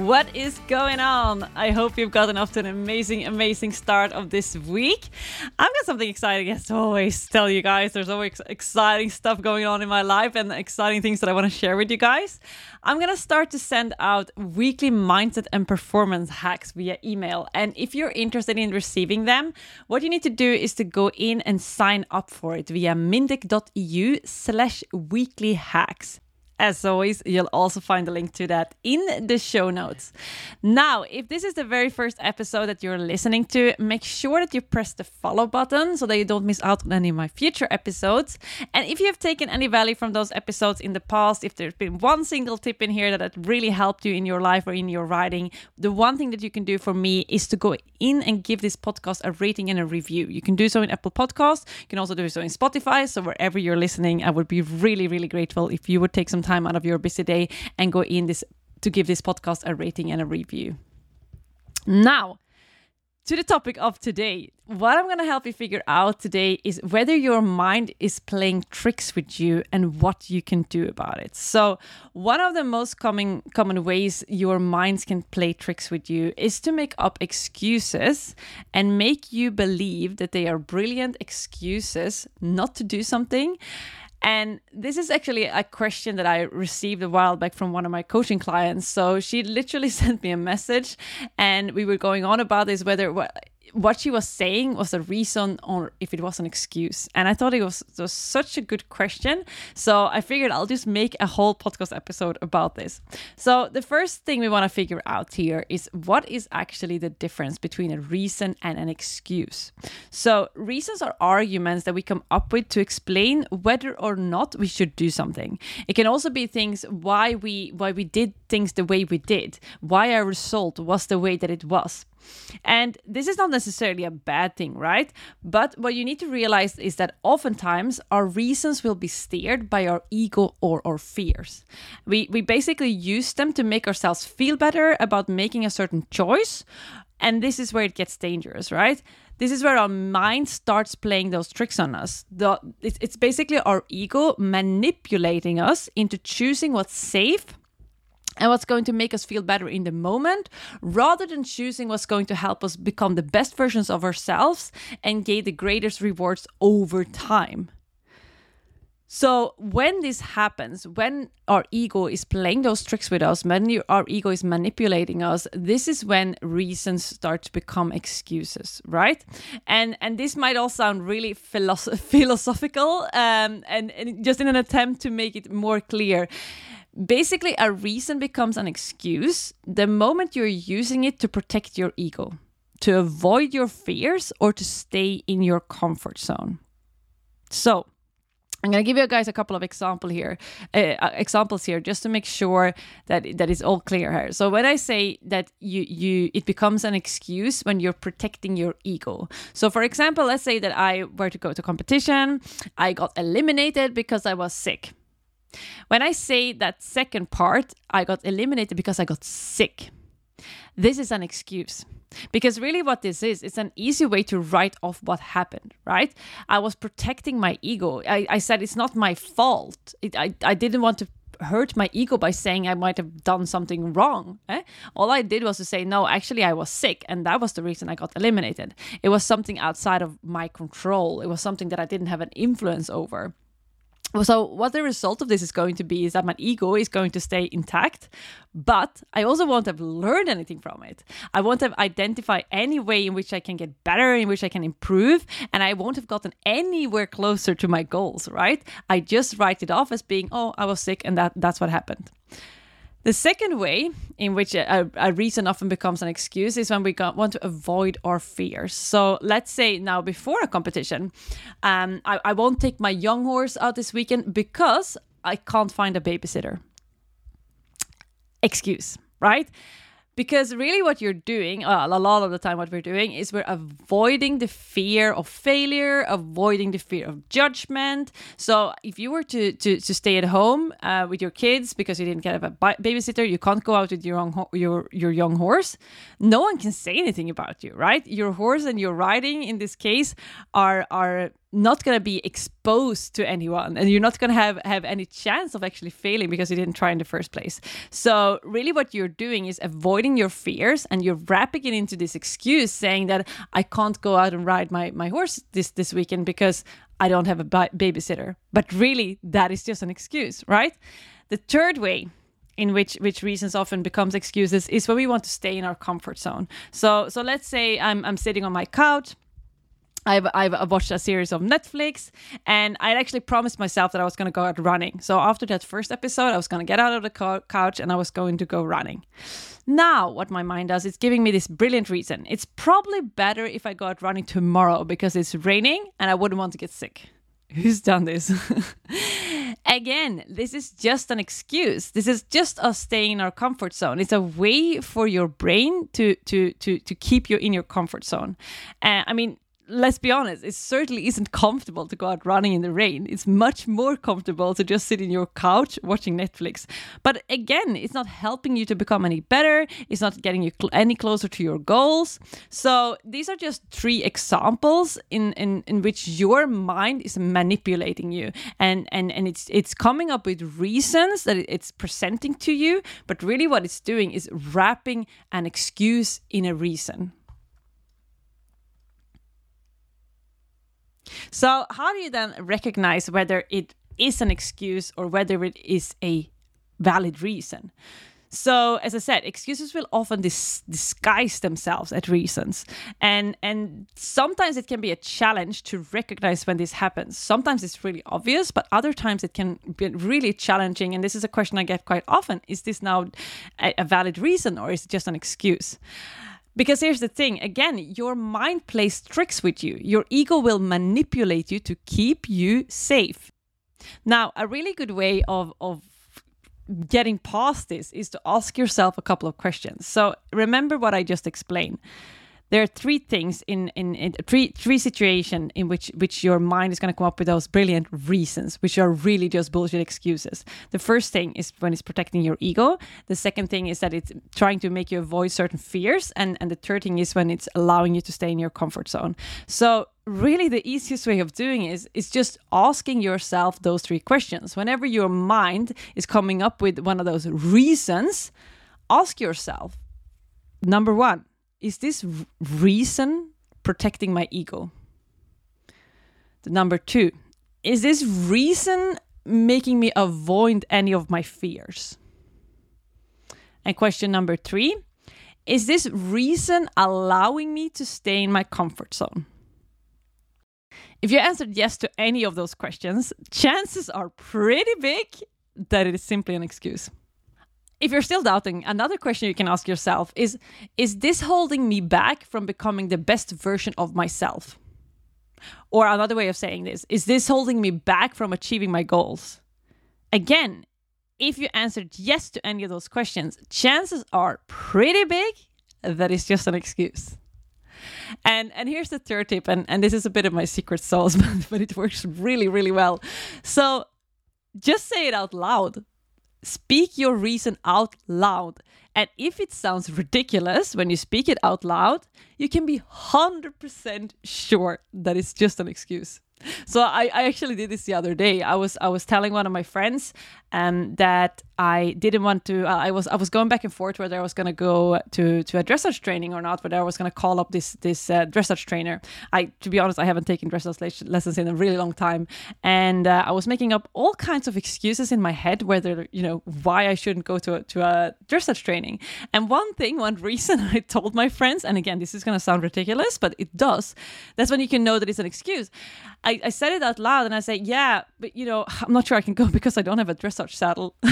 What is going on? I hope you've gotten off to an amazing, amazing start of this week. I've got something exciting as always tell you guys. There's always exciting stuff going on in my life and exciting things that I want to share with you guys. I'm going to start to send out weekly mindset and performance hacks via email. And if you're interested in receiving them, what you need to do is to go in and sign up for it via mindeq.eu slash weekly hacks. As always, you'll also find a link to that in the show notes. Now, if this is the very first episode that you're listening to, make sure that you press the follow button so that you don't miss out on any of my future episodes. And if you have taken any value from those episodes in the past, if there's been one single tip in here that really helped you in your life or in your writing, the one thing that you can do for me is to go in and give this podcast a rating and a review. You can do so in Apple Podcasts. You can also do so in Spotify. So wherever you're listening, I would be really, really grateful if you would take some time time out of your busy day and go in this to give this podcast a rating and a review. Now, to the topic of today. What I'm going to help you figure out today is whether your mind is playing tricks with you and what you can do about it. So, one of the most common common ways your minds can play tricks with you is to make up excuses and make you believe that they are brilliant excuses not to do something and this is actually a question that I received a while back from one of my coaching clients. So she literally sent me a message and we were going on about this whether what she was saying was a reason or if it was an excuse. And I thought it was, it was such a good question. So I figured I'll just make a whole podcast episode about this. So the first thing we want to figure out here is what is actually the difference between a reason and an excuse. So reasons are arguments that we come up with to explain whether or not we should do something. It can also be things why we why we did things the way we did, why our result was the way that it was. And this is not necessarily a bad thing, right? But what you need to realize is that oftentimes our reasons will be steered by our ego or our fears. We, we basically use them to make ourselves feel better about making a certain choice. And this is where it gets dangerous, right? This is where our mind starts playing those tricks on us. The, it's, it's basically our ego manipulating us into choosing what's safe and what's going to make us feel better in the moment rather than choosing what's going to help us become the best versions of ourselves and gain the greatest rewards over time. So, when this happens, when our ego is playing those tricks with us, when our ego is manipulating us, this is when reasons start to become excuses, right? And and this might all sound really philosoph- philosophical, um, and, and just in an attempt to make it more clear Basically, a reason becomes an excuse the moment you're using it to protect your ego, to avoid your fears, or to stay in your comfort zone. So, I'm going to give you guys a couple of example here, uh, uh, examples here, just to make sure that that is all clear here. So when I say that you you it becomes an excuse when you're protecting your ego. So for example, let's say that I were to go to competition, I got eliminated because I was sick. When I say that second part, I got eliminated because I got sick. This is an excuse. Because really, what this is, it's an easy way to write off what happened, right? I was protecting my ego. I, I said it's not my fault. It, I, I didn't want to hurt my ego by saying I might have done something wrong. Eh? All I did was to say, no, actually, I was sick. And that was the reason I got eliminated. It was something outside of my control, it was something that I didn't have an influence over so what the result of this is going to be is that my ego is going to stay intact but i also won't have learned anything from it. I won't have identified any way in which i can get better in which i can improve and i won't have gotten anywhere closer to my goals right? I just write it off as being oh i was sick and that that's what happened the second way in which a, a, reason often becomes an excuse is when we want to avoid our fears. So let's say now before a competition, um, I, I won't take my young horse out this weekend because I can't find a babysitter. excuse, right? Because really, what you're doing, uh, a lot of the time, what we're doing is we're avoiding the fear of failure, avoiding the fear of judgment. So, if you were to to, to stay at home uh, with your kids because you didn't get a babysitter, you can't go out with your young your your young horse. No one can say anything about you, right? Your horse and your riding, in this case, are are not going to be exposed to anyone and you're not going to have have any chance of actually failing because you didn't try in the first place. So really what you're doing is avoiding your fears and you're wrapping it into this excuse saying that i can't go out and ride my my horse this this weekend because i don't have a babysitter. But really that is just an excuse right? The third way in which which reasons often becomes excuses is when we want to stay in our comfort zone. So so let's say i'm i'm sitting on my couch I've, I've watched a series of Netflix and I actually promised myself that I was going to go out running. So after that first episode, I was going to get out of the co- couch and I was going to go running. Now, what my mind does, it's giving me this brilliant reason. It's probably better if I go out running tomorrow because it's raining and I wouldn't want to get sick. Who's done this? Again, this is just an excuse. This is just us staying in our comfort zone. It's a way for your brain to to to to keep you in your comfort zone. Uh, I mean, let's be honest, it certainly isn't comfortable to go out running in the rain. It's much more comfortable to just sit in your couch watching Netflix. But again, it's not helping you to become any better. It's not getting you cl- any closer to your goals. So these are just three examples in, in, in which your mind is manipulating you and, and, and it's it's coming up with reasons that it's presenting to you, but really what it's doing is wrapping an excuse in a reason. So, how do you then recognize whether it is an excuse or whether it is a valid reason? So, as I said, excuses will often dis- disguise themselves as reasons, and and sometimes it can be a challenge to recognize when this happens. Sometimes it's really obvious, but other times it can be really challenging. And this is a question I get quite often: Is this now a, a valid reason, or is it just an excuse? Because here's the thing again, your mind plays tricks with you. Your ego will manipulate you to keep you safe. Now, a really good way of, of getting past this is to ask yourself a couple of questions. So, remember what I just explained there are three things in in, in three three situation in which which your mind is going to come up with those brilliant reasons which are really just bullshit excuses. The first thing is when it's protecting your ego. The second thing is that it's trying to make you avoid certain fears. And and the third thing is when it's allowing you to stay in your comfort zone. So really the easiest way of doing is is just asking yourself those three questions. Whenever your mind is coming up with one of those reasons ask yourself number 1 is this reason protecting my ego? The number two, is this reason making me avoid any of my fears? And question number three, is this reason allowing me to stay in my comfort zone? If you answered yes to any of those questions, chances are pretty big that it is simply an excuse if you're still doubting, another question you can ask yourself is Is this holding me back from becoming the best version of myself? Or another way of saying this is this holding me back from achieving my goals? Again, if you answered yes to any of those questions, chances are pretty big that it's just an excuse. And and here's the third tip, and, and this is a bit of my secret sauce, but, but it works really, really well. So just say it out loud speak your reason out loud. And if it sounds ridiculous when you speak it out loud, you can be 100% sure that it's just an excuse. So I, I actually did this the other day. I was I was telling one of my friends um, that I didn't want to. Uh, I was I was going back and forth whether I was going to go to to a dressage training or not. Whether I was going to call up this this uh, dressage trainer. I to be honest, I haven't taken dressage lessons in a really long time, and uh, I was making up all kinds of excuses in my head whether you know why I shouldn't go to a, to a dressage training. And one thing, one reason I told my friends, and again, this is going to sound ridiculous, but it does. That's when you can know that it's an excuse. I, I said it out loud, and I say, yeah, but you know, I'm not sure I can go because I don't have a dressage saddle.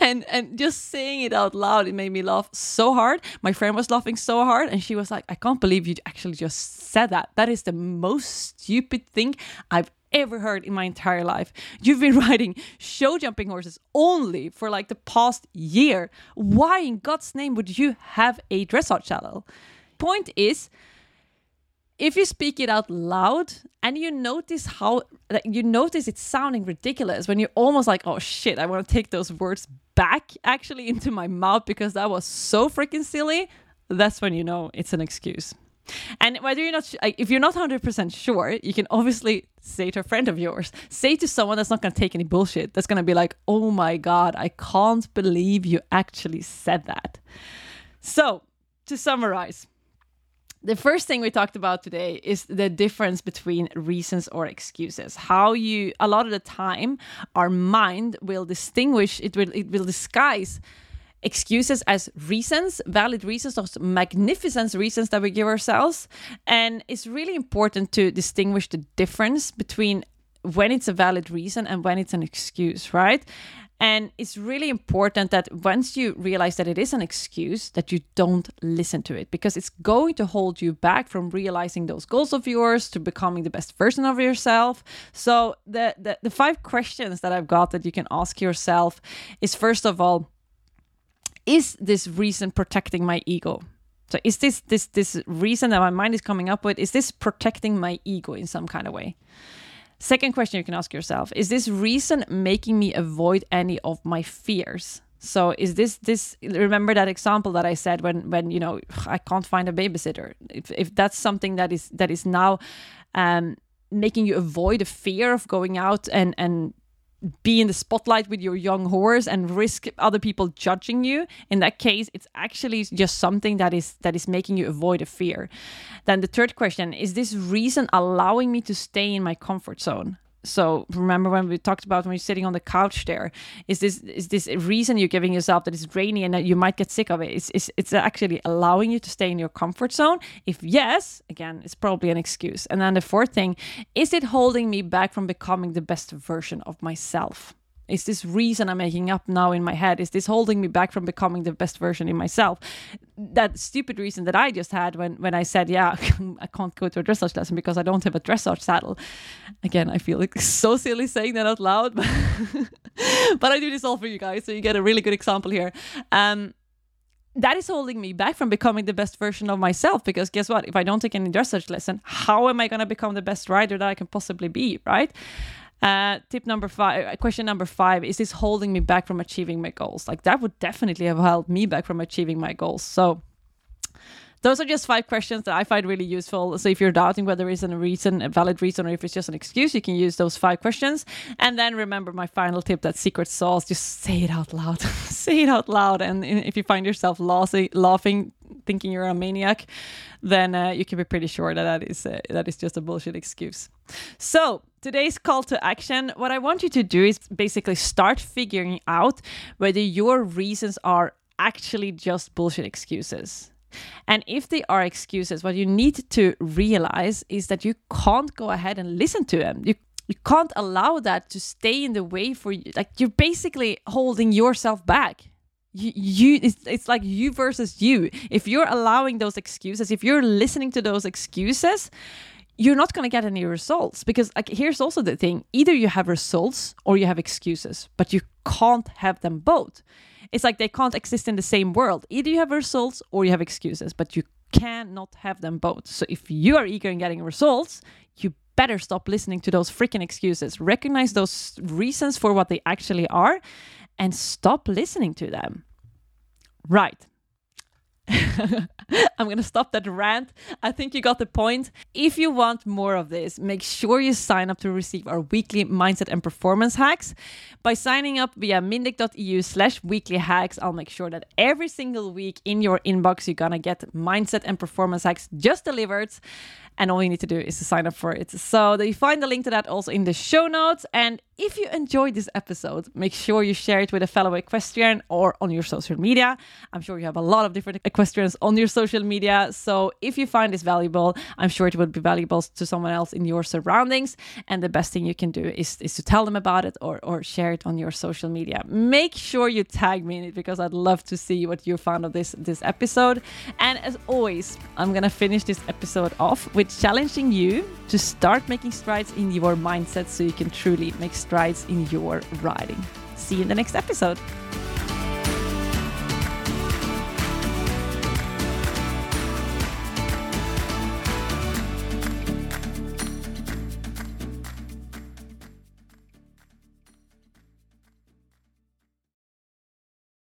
and and just saying it out loud it made me laugh so hard my friend was laughing so hard and she was like i can't believe you actually just said that that is the most stupid thing i've ever heard in my entire life. You've been riding show jumping horses only for like the past year. Why in God's name would you have a dressage saddle? Point is, if you speak it out loud and you notice how like, you notice it's sounding ridiculous when you're almost like oh shit i want to take those words back actually into my mouth because that was so freaking silly that's when you know it's an excuse. And whether you're not if you're not 100% sure you can obviously say to a friend of yours. Say to someone that's not going to take any bullshit that's going to be like oh my god i can't believe you actually said that. So to summarize the first thing we talked about today is the difference between reasons or excuses. How you a lot of the time our mind will distinguish it will it will disguise excuses as reasons, valid reasons, those magnificent reasons that we give ourselves. And it's really important to distinguish the difference between when it's a valid reason and when it's an excuse, right? And it's really important that once you realize that it is an excuse, that you don't listen to it because it's going to hold you back from realizing those goals of yours to becoming the best version of yourself. So the, the, the five questions that I've got that you can ask yourself is first of all, is this reason protecting my ego? So is this this this reason that my mind is coming up with, is this protecting my ego in some kind of way? Second question you can ask yourself is this reason making me avoid any of my fears? So is this this remember that example that I said when when you know I can't find a babysitter if if that's something that is that is now um making you avoid a fear of going out and and be in the spotlight with your young horse and risk other people judging you. In that case it's actually just something that is that is making you avoid a fear. Then the third question is this reason allowing me to stay in my comfort zone so remember when we talked about when you're sitting on the couch there is this is this a reason you're giving yourself that it's rainy and that you might get sick of it? It's, it's, it's actually allowing you to stay in your comfort zone. If yes again it's probably an excuse. And then the fourth thing is it holding me back from becoming the best version of myself is this reason I'm making up now in my head? Is this holding me back from becoming the best version in myself? That stupid reason that I just had when when I said, "Yeah, I can't go to a dressage lesson because I don't have a dressage saddle." Again, I feel like so silly saying that out loud, but, but I do this all for you guys, so you get a really good example here. Um, that is holding me back from becoming the best version of myself because guess what if i don't take any dressage lesson how am i going to become the best rider that i can possibly be right uh, tip number five, uh, question number five is this holding me back from achieving my goals? Like that would definitely have held me back from achieving my goals. So, those are just five questions that I find really useful. So if you're doubting whether it's a reason, a valid reason, or if it's just an excuse, you can use those five questions. And then remember my final tip: that secret sauce. Just say it out loud. say it out loud. And if you find yourself laughing, thinking you're a maniac, then uh, you can be pretty sure that that is uh, that is just a bullshit excuse. So today's call to action, what I want you to do is basically start figuring out whether your reasons are actually just bullshit excuses. And if they are excuses, what you need to realize is that you can't go ahead and listen to them. You you can't allow that to stay in the way for you. Like you're basically holding yourself back you, you it's, it's like you versus you. If you're allowing those excuses if you're listening to those excuses you're not going to get any results because like here's also the thing. Either you have results or you have excuses but you can't have them both. It's like they can't exist in the same world. Either you have results or you have excuses but you cannot have them both. So if you are eager in getting results you better stop listening to those freaking excuses. Recognize those reasons for what they actually are and stop listening to them. Right. I'm going to stop that rant. I think you got the point. If you want more of this, make sure you sign up to receive our weekly mindset and performance hacks. By signing up via mindeq.eu slash weekly hacks, I'll make sure that every single week in your inbox, you're going to get mindset and performance hacks just delivered and all you need to do is to sign up for it. So you find the link to that also in the show notes. And if you enjoyed this episode, make sure you share it with a fellow equestrian or on your social media. I'm sure you have a lot of different equestrians on your social media. So if you find this valuable, I'm sure it would be valuable to someone else in your surroundings. And the best thing you can do is, is to tell them about it or, or share it on your social media. Make sure you tag me in it because I'd love to see what you found of this this episode. And as always, I'm gonna finish this episode off with challenging you to start making strides in your mindset so you can truly make strides in your riding. See you in the next episode.